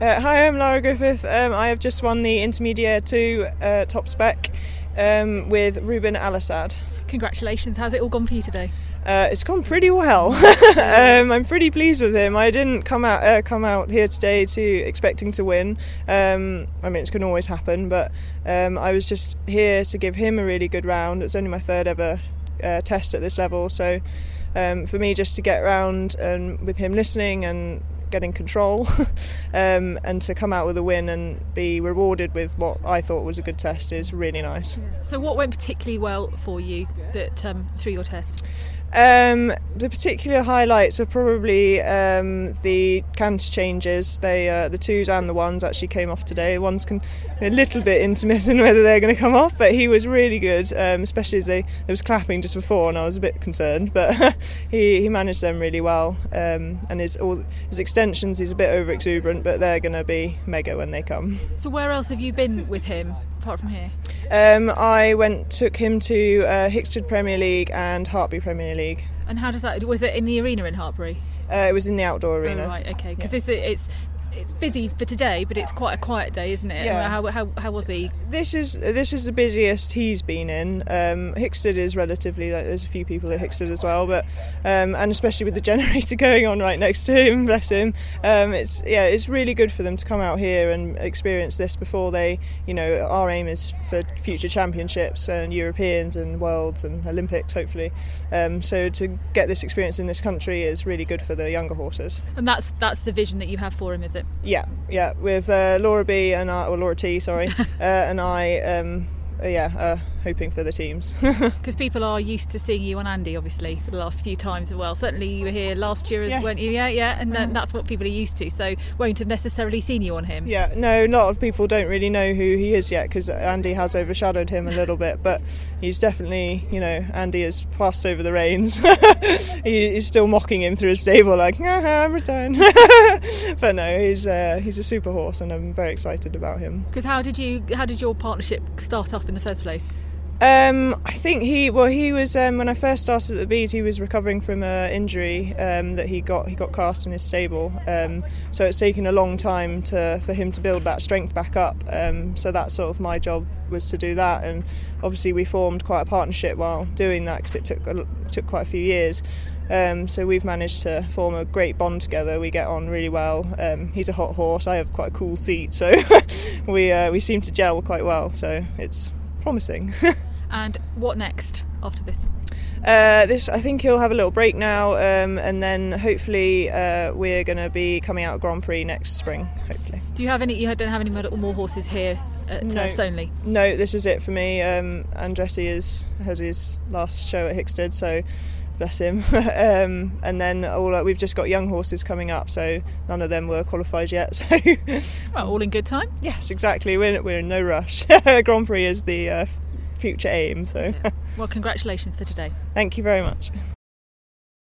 Uh, hi, I'm Lara Griffith. Um, I have just won the Intermediate 2 uh, top spec um, with Ruben Al Assad. Congratulations. How's it all gone for you today? Uh, it's gone pretty well. um, I'm pretty pleased with him. I didn't come out uh, come out here today to expecting to win. Um, I mean, it's going to always happen, but um, I was just here to give him a really good round. It's only my third ever uh, test at this level, so um, for me, just to get around and with him listening and getting control um, and to come out with a win and be rewarded with what I thought was a good test is really nice. So, what went particularly well for you that um, through your test? Um, the particular highlights are probably um, the canter changes. They, uh, the twos and the ones actually came off today. The ones can a little bit intermittent whether they're going to come off, but he was really good. Um, especially as they there was clapping just before, and I was a bit concerned, but he, he managed them really well. Um, and his all his extensions, he's a bit over exuberant, but they're going to be mega when they come. So, where else have you been with him apart from here? Um, I went took him to uh, Hickstead Premier League and Hartpury Premier League. And how does that? Was it in the arena in Hartpury? Uh, it was in the outdoor arena. Oh, right, okay. Because yeah. it's, it's it's busy for today, but it's quite a quiet day, isn't it? Yeah. How, how, how was he? This is this is the busiest he's been in. Um, Hickstead is relatively like there's a few people at Hickstead as well, but um, and especially with the generator going on right next to him, bless him. Um, it's yeah, it's really good for them to come out here and experience this before they, you know, our aim is for future championships and Europeans and worlds and Olympics hopefully. Um, so to get this experience in this country is really good for the younger horses. And that's that's the vision that you have for him, is it? It? Yeah, yeah. With uh, Laura B and I, or Laura T, sorry, uh, and I, um, yeah, uh, hoping for the teams. Because people are used to seeing you on Andy, obviously, for the last few times as well. Certainly, you were here last year, yeah. weren't you? Yeah, yeah, and then that's what people are used to. So, won't have necessarily seen you on him. Yeah, no, a lot of people don't really know who he is yet because Andy has overshadowed him a little bit. But he's definitely, you know, Andy has passed over the reins. he, he's still mocking him through his stable, like, ah, I'm returned. but no, he's uh, he's a super horse, and I'm very excited about him. Because how did you how did your partnership start off in the first place? Um, I think he well he was um, when I first started at the Bees he was recovering from an injury um, that he got he got cast in his stable um, so it's taken a long time to for him to build that strength back up um, so that's sort of my job was to do that and obviously we formed quite a partnership while doing that because it took took quite a few years um, so we've managed to form a great bond together. We get on really well. He's a hot horse. I have quite a cool seat, so we uh, we seem to gel quite well. So it's promising. And what next after this? Uh, this I think he'll have a little break now, um, and then hopefully uh, we're going to be coming out of Grand Prix next spring. Hopefully. Do you have any? You don't have any more horses here at uh, no. Stoneleigh? No, this is it for me. Um, Andretti is has his last show at Hickstead, so bless him. um, and then all uh, we've just got young horses coming up, so none of them were qualified yet. So, well, all in good time. Yes, exactly. We're we're in no rush. Grand Prix is the uh, future aim. So, yeah. well, congratulations for today. Thank you very much.